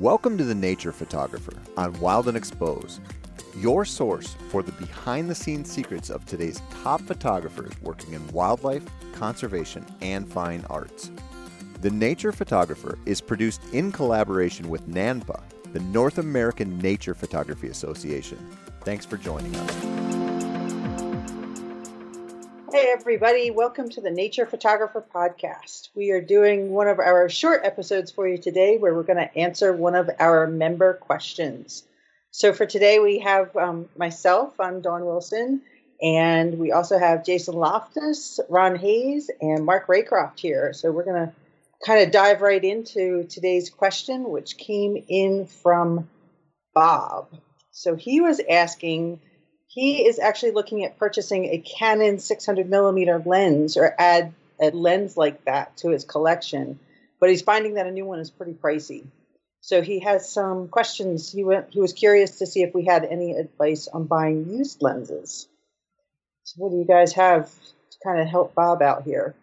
Welcome to The Nature Photographer on Wild and Expose, your source for the behind the scenes secrets of today's top photographers working in wildlife, conservation, and fine arts. The Nature Photographer is produced in collaboration with NANPA, the North American Nature Photography Association. Thanks for joining us. Hey, everybody, welcome to the Nature Photographer Podcast. We are doing one of our short episodes for you today where we're going to answer one of our member questions. So, for today, we have um, myself, I'm Dawn Wilson, and we also have Jason Loftus, Ron Hayes, and Mark Raycroft here. So, we're going to kind of dive right into today's question, which came in from Bob. So, he was asking, he is actually looking at purchasing a Canon 600 millimeter lens or add a lens like that to his collection, but he's finding that a new one is pretty pricey. So he has some questions. He went. He was curious to see if we had any advice on buying used lenses. So what do you guys have to kind of help Bob out here?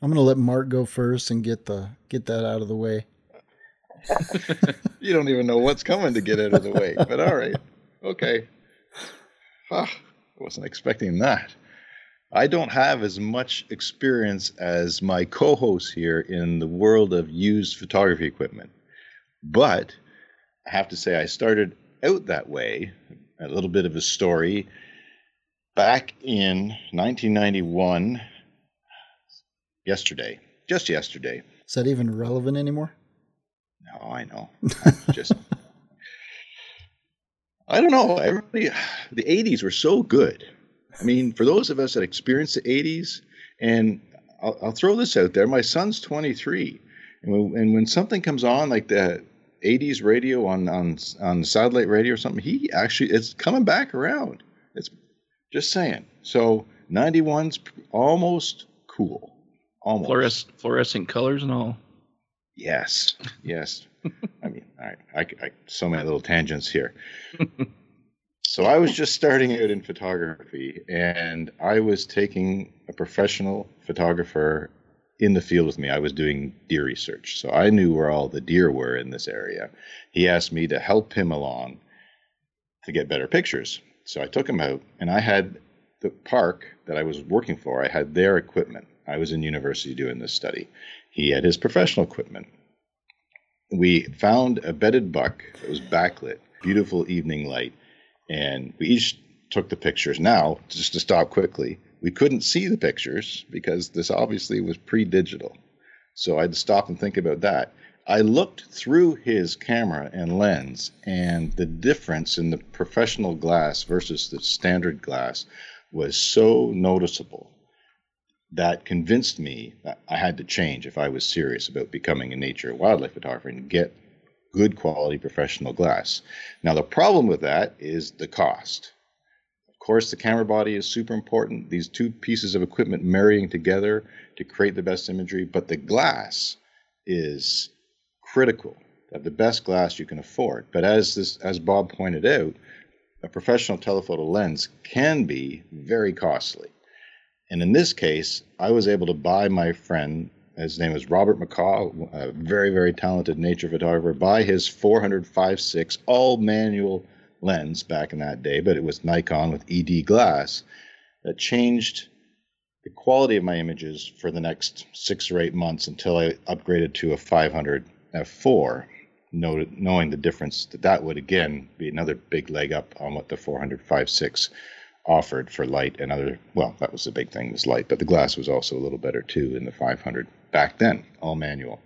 I'm gonna let Mark go first and get the get that out of the way. you don't even know what's coming to get out of the way, but all right, okay. Ah, I wasn't expecting that. I don't have as much experience as my co hosts here in the world of used photography equipment. But I have to say, I started out that way. A little bit of a story. Back in 1991, yesterday, just yesterday. Is that even relevant anymore? No, I know. just I don't know. Everybody, the '80s were so good. I mean, for those of us that experienced the '80s, and I'll, I'll throw this out there: my son's 23, and when, and when something comes on like the '80s radio on on on satellite radio or something, he actually it's coming back around. It's just saying. So 91's almost cool. Almost fluorescent, fluorescent colors and all. Yes, yes. I mean, I, I, I, so many little tangents here. so I was just starting out in photography, and I was taking a professional photographer in the field with me. I was doing deer research, so I knew where all the deer were in this area. He asked me to help him along to get better pictures. So I took him out, and I had the park that I was working for. I had their equipment. I was in university doing this study. He had his professional equipment we found a bedded buck that was backlit, beautiful evening light, and we each took the pictures. Now, just to stop quickly, we couldn't see the pictures because this obviously was pre digital. So I had to stop and think about that. I looked through his camera and lens, and the difference in the professional glass versus the standard glass was so noticeable that convinced me that I had to change if I was serious about becoming a nature and wildlife photographer and get good quality professional glass. Now, the problem with that is the cost. Of course, the camera body is super important, these two pieces of equipment marrying together to create the best imagery, but the glass is critical. Have the best glass you can afford. But as this, as Bob pointed out, a professional telephoto lens can be very costly. And in this case, I was able to buy my friend, his name is Robert McCaw, a very, very talented nature photographer, buy his 400 all manual lens back in that day, but it was Nikon with ED glass that changed the quality of my images for the next six or eight months until I upgraded to a 500 f4, knowing the difference that that would again be another big leg up on what the 400 5.6 offered for light and other well that was the big thing was light but the glass was also a little better too in the 500 back then all manual.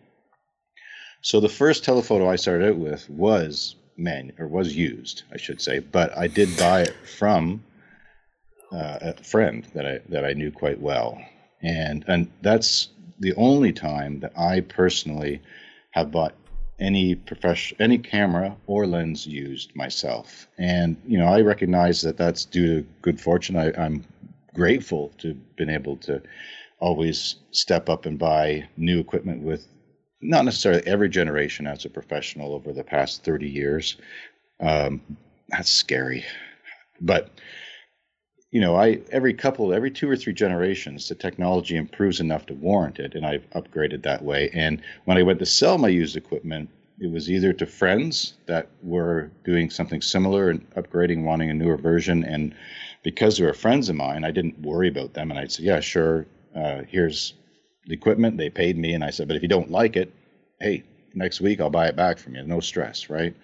So the first telephoto i started out with was man or was used i should say but i did buy it from uh, a friend that i that i knew quite well. And and that's the only time that i personally have bought any profession, any camera or lens used myself. And you know, I recognize that that's due to good fortune. I, I'm grateful to been able to always step up and buy new equipment with not necessarily every generation as a professional over the past 30 years. Um, that's scary, but you know, I every couple, every two or three generations, the technology improves enough to warrant it, and I've upgraded that way. And when I went to sell my used equipment, it was either to friends that were doing something similar and upgrading, wanting a newer version, and because they were friends of mine, I didn't worry about them, and I'd say, yeah, sure, uh, here's the equipment. They paid me, and I said, but if you don't like it, hey, next week I'll buy it back from you. No stress, right?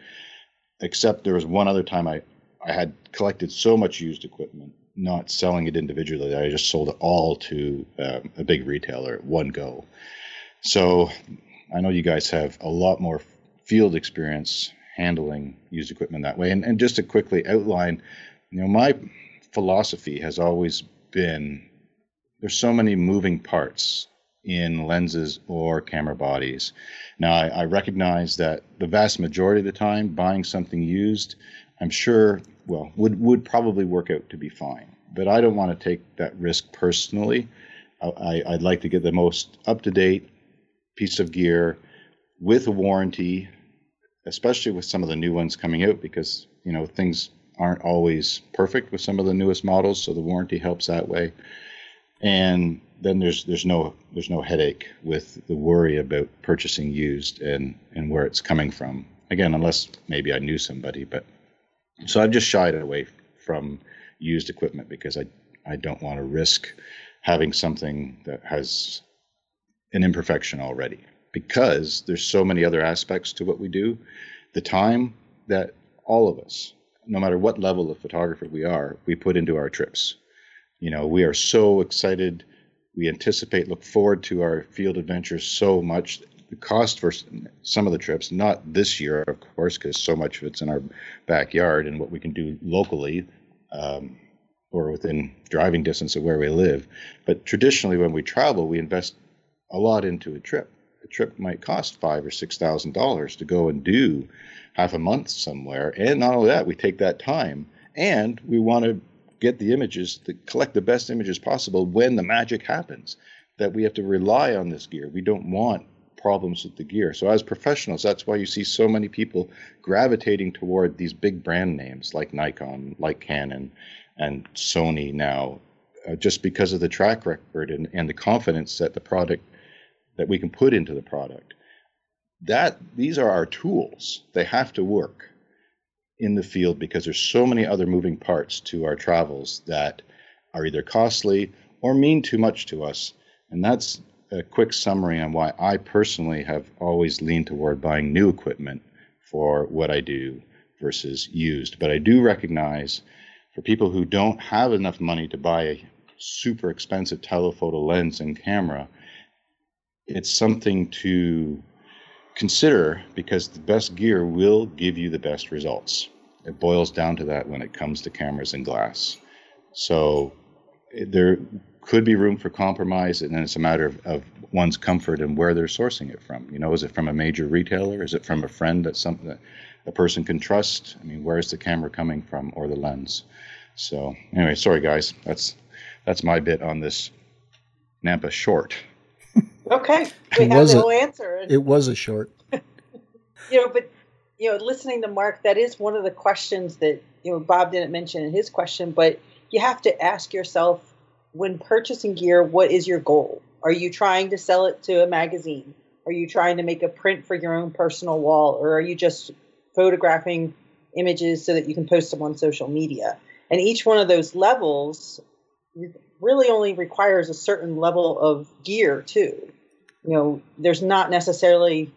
Except there was one other time I I had collected so much used equipment, not selling it individually, I just sold it all to um, a big retailer one go. So I know you guys have a lot more field experience handling used equipment that way. And, and just to quickly outline, you know, my philosophy has always been there's so many moving parts in lenses or camera bodies. Now, I, I, recognize that the vast majority of the time, buying something used, I'm sure, well, would, would probably work out to be fine. But I don't want to take that risk personally. I, I'd like to get the most up to date piece of gear with a warranty, especially with some of the new ones coming out, because you know things aren't always perfect with some of the newest models, so the warranty helps that way. And then there's there's no there's no headache with the worry about purchasing used and and where it's coming from. Again, unless maybe I knew somebody, but so I've just shied away from used equipment because I I don't want to risk having something that has an imperfection already because there's so many other aspects to what we do. The time that all of us, no matter what level of photographer we are, we put into our trips. You know, we are so excited. We anticipate, look forward to our field adventures so much. The cost for some of the trips, not this year, of course, because so much of it's in our backyard and what we can do locally um, or within driving distance of where we live. But traditionally, when we travel, we invest a lot into a trip. A trip might cost five or six thousand dollars to go and do half a month somewhere, and not only that, we take that time and we want to get the images, to collect the best images possible when the magic happens. That we have to rely on this gear. We don't want problems with the gear. So as professionals, that's why you see so many people gravitating toward these big brand names like Nikon, like Canon, and Sony now, uh, just because of the track record and, and the confidence that the product that we can put into the product. That these are our tools. They have to work in the field because there's so many other moving parts to our travels that are either costly or mean too much to us. And that's a quick summary on why I personally have always leaned toward buying new equipment for what I do versus used. But I do recognize for people who don't have enough money to buy a super expensive telephoto lens and camera, it's something to consider because the best gear will give you the best results. It boils down to that when it comes to cameras and glass. So eh, there could be room for compromise, and then it's a matter of, of, one's comfort and where they're sourcing it from. You know, is it from a major retailer? Is it from a friend that something that a person can trust? I mean, where's the camera coming from or the lens? So anyway, sorry guys, that's that's my bit on this NANPA short. Okay, we have the whole answer. It was a short. you know, but you know, listening to Mark, that is one of the questions that you know Bob didn't mention in his question, but you have to ask yourself when purchasing gear, what is your goal? Are you trying to sell it to a magazine? Are you trying to make a print for your own personal wall, or are you just photographing images so that you can post them on social media? And each one of those levels really only requires a certain level of gear too. You know, there's not necessarily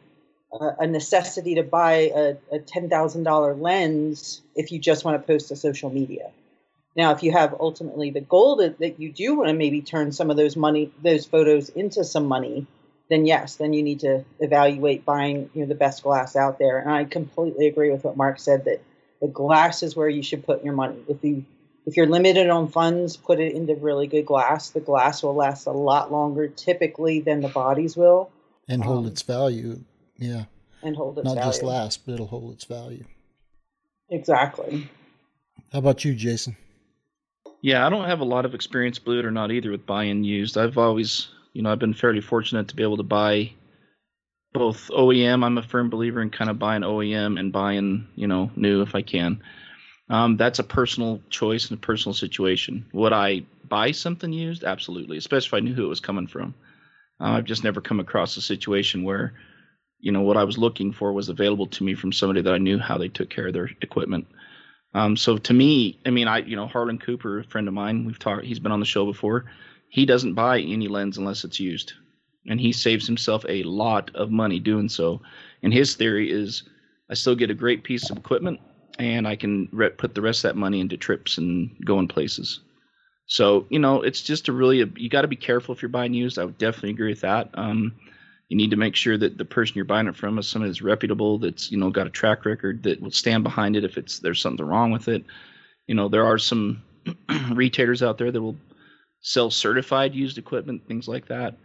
a, necessity to buy a, a ten thousand dollar lens if you just want to post to social media. Now, if you have ultimately the goal that, that you do want to maybe turn some of those money, those photos into some money, then yes, then you need to evaluate buying you know the best glass out there. And I completely agree with what Mark said that the glass is where you should put your money. If you if you're limited on funds, put it into really good glass. The glass will last a lot longer typically than the bodies will. And hold um, its value. Yeah. And hold its value. Not value. just last, but it'll hold its value. Exactly. How about you, Jason? Yeah, I don't have a lot of experience, believe it or not, either with buying used. I've always, you know, I've been fairly fortunate to be able to buy both OEM. I'm a firm believer in kind of buying OEM and buying, you know, new if I can. Um, that's a personal choice and a personal situation. Would I buy something used? Absolutely, especially if I knew who it was coming from. Uh, I've just never come across a situation where you know what I was looking for was available to me from somebody that I knew how they took care of their equipment. Um, so to me, I mean, I you know Harlan Cooper, a friend of mine, we've talked. He's been on the show before. He doesn't buy any lens unless it's used, and he saves himself a lot of money doing so. And his theory is, I still get a great piece of equipment, and I can re- put the rest of that money into trips and going places. So you know, it's just a really a, you got to be careful if you're buying used. I would definitely agree with that. Um, you need to make sure that the person you're buying it from is somebody that's reputable, that's you know got a track record, that will stand behind it if it's there's something wrong with it. You know, there are some retailers out there that will sell certified used equipment, things like that.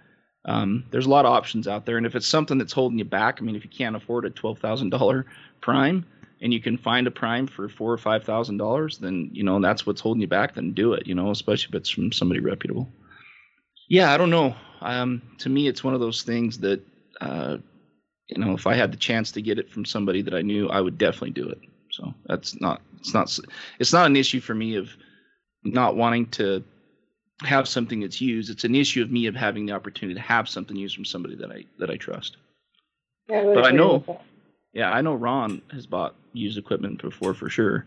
Um, there's a lot of options out there, and if it's something that's holding you back, I mean, if you can't afford a twelve thousand dollar prime and you can find a prime for four or five thousand dollars, then you know that's what's holding you back. Then do it. You know, especially if it's from somebody reputable. Yeah, I don't know. Um, to me, it's one of those things that, uh, you know, if I had the chance to get it from somebody that I knew, I would definitely do it. So that's not, it's not, it's not an issue for me of not wanting to have something that's used. It's an issue of me of having the opportunity to have something used from somebody that I that I trust. Yeah, I but I know, yeah, I know Ron has bought used equipment before for sure.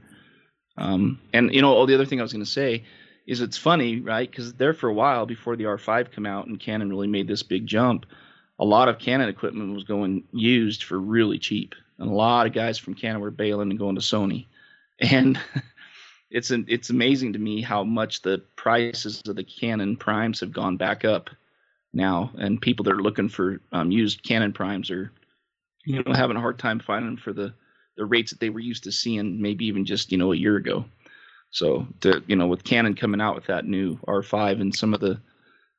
Um, and you know, all the other thing I was going to say is it's funny, right? Because there for a while before the R5 come out and Canon really made this big jump, a lot of Canon equipment was going used for really cheap, and a lot of guys from Canon were bailing and going to Sony, and it's an, it's amazing to me how much the prices of the Canon primes have gone back up now, and people that are looking for um, used Canon primes are, you know, having a hard time finding them for the the rates that they were used to seeing, maybe even just you know a year ago. So, to, you know, with Canon coming out with that new R5 and some of the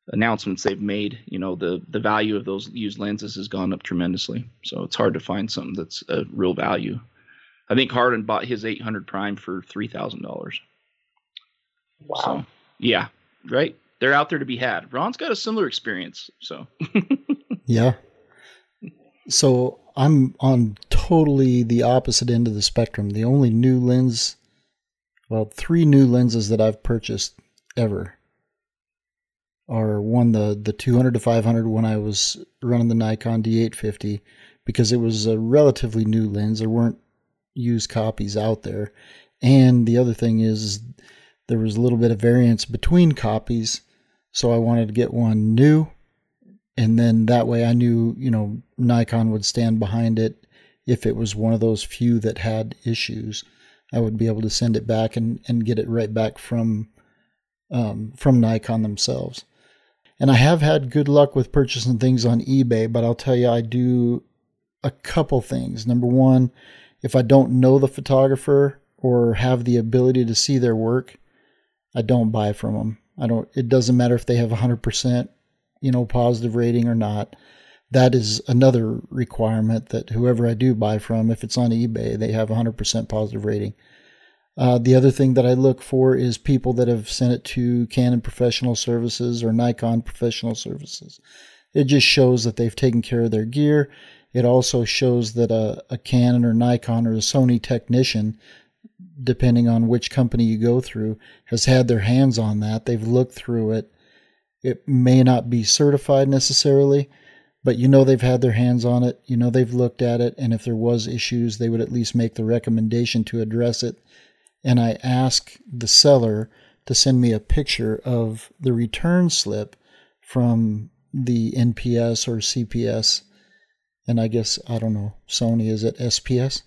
announcements they've made, you know, the the value of those used lenses has gone up tremendously. So it's hard to find something that's a real value. I think Harlan bought his 800 prime for three thousand dollars. Wow. So, yeah, right. They're out there to be had. Ron's got a similar experience. So. yeah. So I'm on totally the opposite end of the spectrum. The only new lens well, three new lenses that I've purchased ever are one the the 200 to 500 when I was running the Nikon D850 because it was a relatively new lens. There weren't used copies out there, and the other thing is there was a little bit of variance between copies, so I wanted to get one new, and then that way I knew you know Nikon would stand behind it if it was one of those few that had issues. I would be able to send it back and, and get it right back from um, from Nikon themselves. And I have had good luck with purchasing things on eBay, but I'll tell you, I do a couple things. Number one, if I don't know the photographer or have the ability to see their work, I don't buy from them. I don't. It doesn't matter if they have a hundred percent, you know, positive rating or not that is another requirement that whoever I do buy from, if it's on eBay, they have 100% positive rating. Uh, the other thing that I look for is people that have sent it to Canon Professional Services or Nikon Professional Services. It just shows that they've taken care of their gear. It also shows that a, a Canon or Nikon or a Sony technician, depending on which company you go through, has had their hands on that. They've looked through it. It may not be certified necessarily, but you know they've had their hands on it you know they've looked at it and if there was issues they would at least make the recommendation to address it. And i ask the seller to send me a picture of the return slip from the nps or cps and i guess i don't know sony is it sps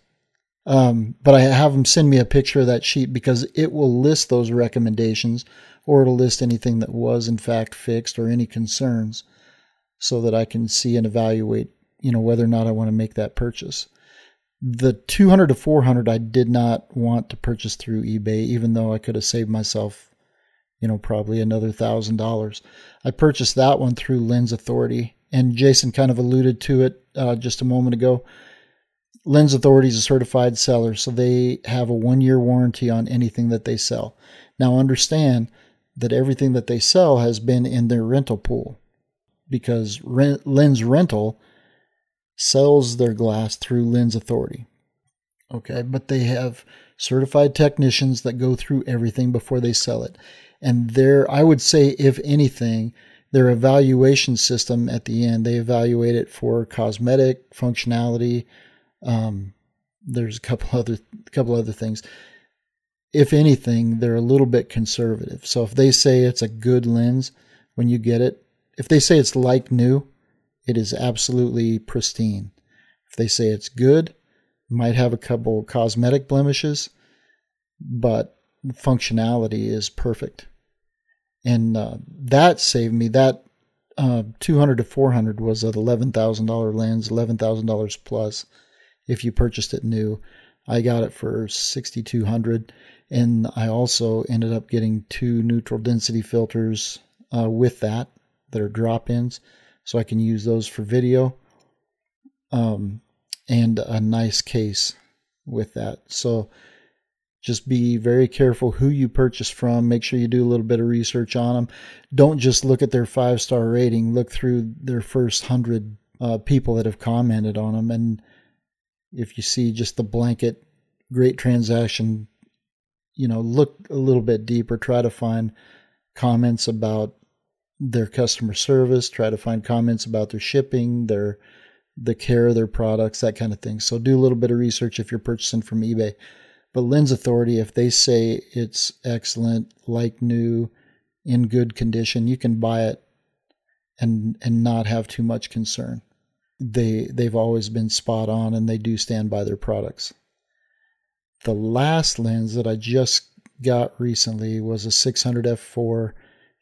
um, but i have them send me a picture of that sheet because it will list those recommendations or it'll list anything that was in fact fixed or any concerns so that I can see and evaluate, you know, whether or not I want to make that purchase. The 200 to 400 I did not want to purchase through eBay, even though I could have saved myself, you know, probably another thousand dollars. I purchased that one through Lens Authority, and Jason kind of alluded to it uh, just a moment ago. Lens Authority is a certified seller, so they have a one year warranty on anything that they sell. Now, understand that everything that they sell has been in their rental pool because Lens Rental sells their glass through Lens Authority. Okay, but they have certified technicians that go through everything before they sell it. And there, I would say, if anything, their evaluation system at the end. They evaluate it for cosmetic functionality. Um, there's a couple other couple other things. If anything, they're a little bit conservative. So if they say it's a good lens when you get it, if they say it's like new, it is absolutely pristine. If they say it's good, might have a couple cosmetic blemishes, but functionality is perfect. And uh, that saved me. That uh, 200 to 400 was an $11,000 lens, $11,000 plus if you purchased it new. I got it for 6200 and I also ended up getting two neutral density filters uh, with that that are drop-ins so I can use those for video. Um, and a nice case with that. So just be very careful who you purchase from. Make sure you do a little bit of research on them. Don't just look at their five star rating. Look through their first hundred uh, people that have commented on them, and if you see just the blanket great transaction, you know, look a little bit deeper. Try to find comments about their customer service. Try to find comments about their shipping, their the care of their products, that kind of thing. So do a little bit of research if you're purchasing from eBay. But Lens Authority, if they say it's excellent, like new, in good condition, you can buy it and and not have too much concern. They they've always been spot on and they do stand by their products. The last lens that I just got recently was a 600 f4.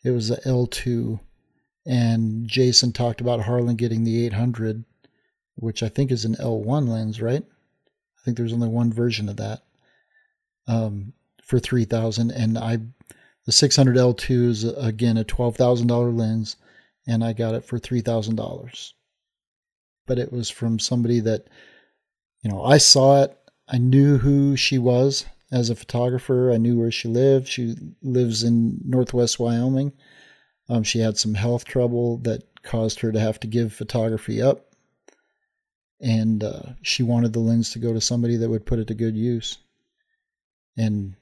It was a L2 and Jason talked about Harlan getting the 800 which I think is an L1 lens, right? I think there's only one version of that um, for three thousand, and I the 600 L2 is again a twelve thousand dollar lens, and I got it for three thousand dollars. But it was from somebody that, you know, I saw it. I knew who she was as a photographer. I knew where she lived. She lives in Northwest Wyoming. Um, she had some health trouble that caused her to have to give photography up. And uh, she wanted the lens to go to somebody that would put it to good use and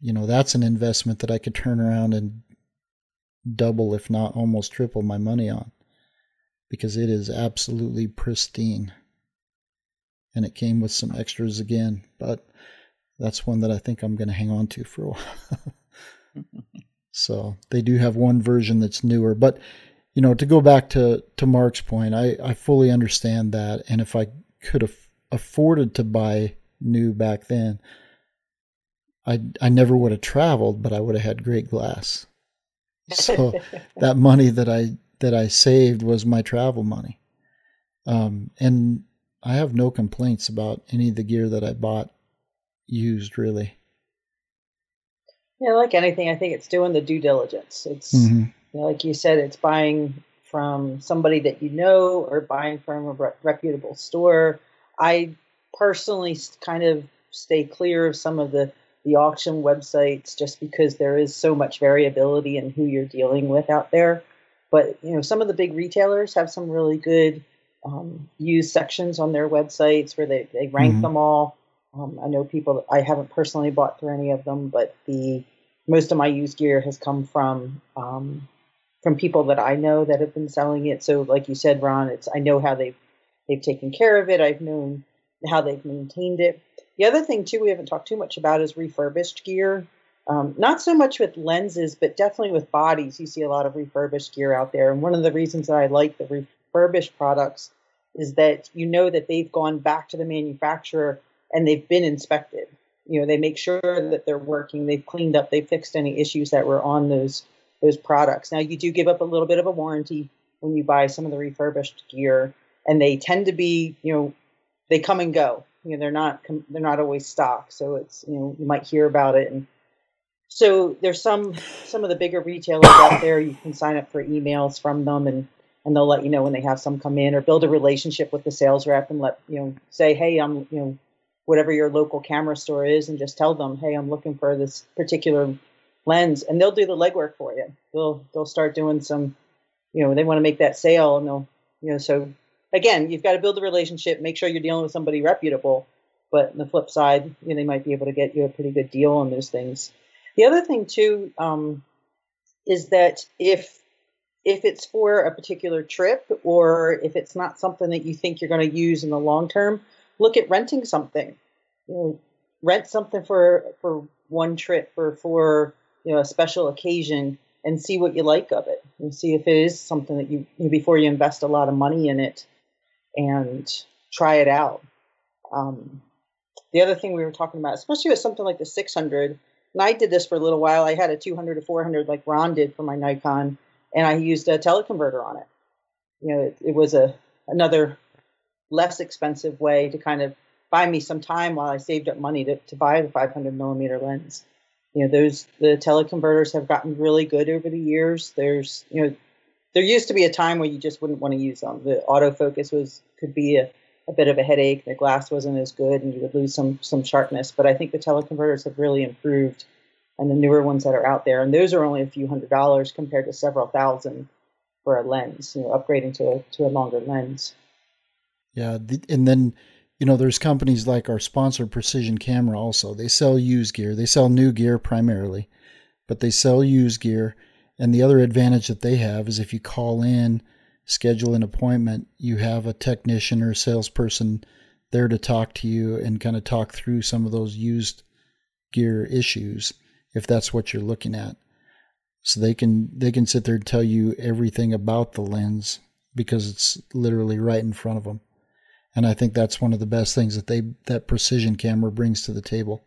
you know that's an investment that I could turn around and double if not almost triple my money on because it is absolutely pristine and it came with some extras again but that's one that I think I'm going to hang on to for a while. So they do have one version that's newer but you know to go back to to Mark's point I I fully understand that and if I could have afforded to buy new back then I I never would have traveled, but I would have had great glass. So that money that I that I saved was my travel money, um, and I have no complaints about any of the gear that I bought used. Really. Yeah, like anything, I think it's doing the due diligence. It's mm-hmm. you know, like you said, it's buying from somebody that you know or buying from a re- reputable store. I personally kind of stay clear of some of the the auction websites just because there is so much variability in who you're dealing with out there. But you know, some of the big retailers have some really good um, used sections on their websites where they, they rank mm-hmm. them all. Um, I know people. That I haven't personally bought through any of them, but the most of my used gear has come from um, from people that I know that have been selling it. So, like you said, Ron, it's I know how they've they've taken care of it. I've known how they've maintained it. The other thing, too, we haven't talked too much about is refurbished gear. Um, not so much with lenses, but definitely with bodies. You see a lot of refurbished gear out there. And one of the reasons that I like the refurbished products is that you know that they've gone back to the manufacturer and they've been inspected. You know, they make sure that they're working, they've cleaned up, they've fixed any issues that were on those those products. Now you do give up a little bit of a warranty when you buy some of the refurbished gear, and they tend to be, you know, they come and go you know they're not they're not always stock so it's you know you might hear about it and so there's some some of the bigger retailers out there you can sign up for emails from them and and they'll let you know when they have some come in or build a relationship with the sales rep and let you know say hey i'm you know whatever your local camera store is and just tell them hey i'm looking for this particular lens and they'll do the legwork for you they'll they'll start doing some you know they want to make that sale and they'll you know so again, you've got to build a relationship, make sure you're dealing with somebody reputable. But on the flip side, you know, they might be able to get you a pretty good deal on those things. The other thing too um, is that if if it's for a particular trip or if it's not something that you think you're going to use in the long term, look at renting something. You know, rent something for for one trip or for you know a special occasion and see what you like of it and see if it is something that you before you invest a lot of money in it and try it out. Um, the other thing we were talking about, especially with something like the 600, and I did this for a little while. I had a 200 to 400 like Ron did for my Nikon, and I used a teleconverter on it. You know, it, it was a another less expensive way to kind of buy me some time while I saved up money to, to buy the 500 millimeter lens. You know, those the teleconverters have gotten really good over the years. There's, you know, there used to be a time where you just wouldn't want to use them. The autofocus was could be a, a bit of a headache. The glass wasn't as good, and you would lose some some sharpness. But I think the teleconverters have really improved, and the newer ones that are out there, and those are only a few hundred dollars compared to several thousand for a lens. You know, upgrading to a, to a longer lens. Yeah, the, and then you know, there's companies like our sponsor, Precision Camera. Also, they sell used gear. They sell new gear primarily, but they sell used gear and the other advantage that they have is if you call in, schedule an appointment, you have a technician or a salesperson there to talk to you and kind of talk through some of those used gear issues if that's what you're looking at. So they can they can sit there and tell you everything about the lens because it's literally right in front of them. And I think that's one of the best things that they that precision camera brings to the table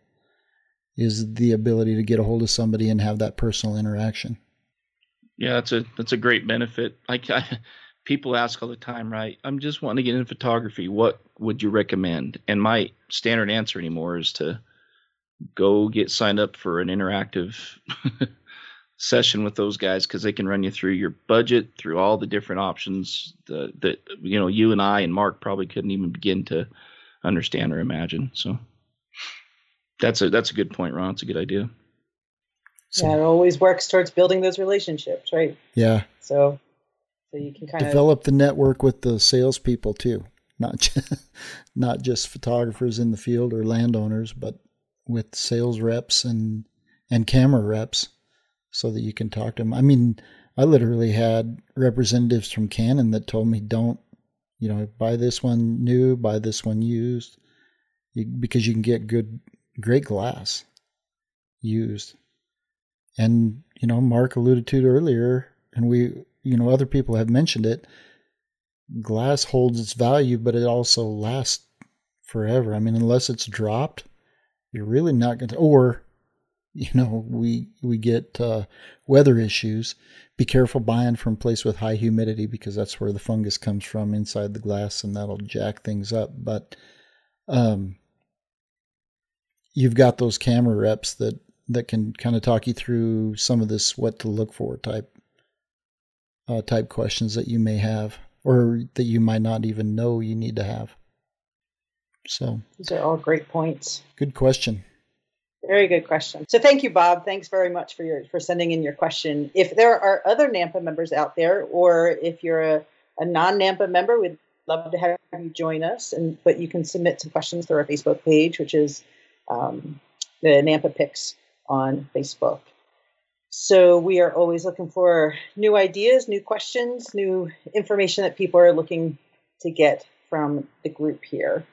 is the ability to get a hold of somebody and have that personal interaction. Yeah, that's a that's a great benefit. Like I people ask all the time, right? I'm just wanting to get in photography. What would you recommend? And my standard answer anymore is to go get signed up for an interactive session with those guys because they can run you through your budget, through all the different options that, that you know you and I and Mark probably couldn't even begin to understand or imagine. So that's a that's a good point, Ron. It's a good idea. So, yeah, it always works towards building those relationships, right? Yeah. So, so you can kind develop of develop the network with the salespeople too, not just, not just photographers in the field or landowners, but with sales reps and and camera reps, so that you can talk to them. I mean, I literally had representatives from Canon that told me, "Don't, you know, buy this one new, buy this one used, you, because you can get good, great glass used." And, you know, Mark alluded to it earlier, and we, you know, other people have mentioned it. Glass holds its value, but it also lasts forever. I mean, unless it's dropped, you're really not going to, or, you know, we, we get uh, weather issues. Be careful buying from a place with high humidity because that's where the fungus comes from inside the glass and that'll jack things up. But, um, you've got those camera reps that that can kind of talk you through some of this what to look for type uh, type questions that you may have or that you might not even know you need to have. So these are all great points. Good question. Very good question. So thank you, Bob. Thanks very much for your for sending in your question. If there are other NANPA members out there, or if you're a, a non-NANPA member, we'd love to have you join us. And but you can submit some questions through our Facebook page, which is um, the NANPA Picks on Facebook. So we are always looking for new ideas, new questions, new information that people are looking to get from the group here.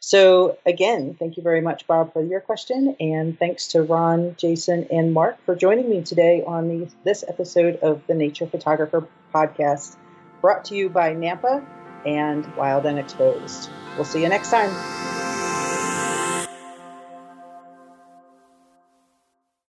So again, thank you very much, Bob, for your question, and thanks to Ron, Jason, and Mark for joining me today on the, this episode of the Nature Photographer podcast, brought to you by NANPA and Wild and Exposed. We'll see you next time.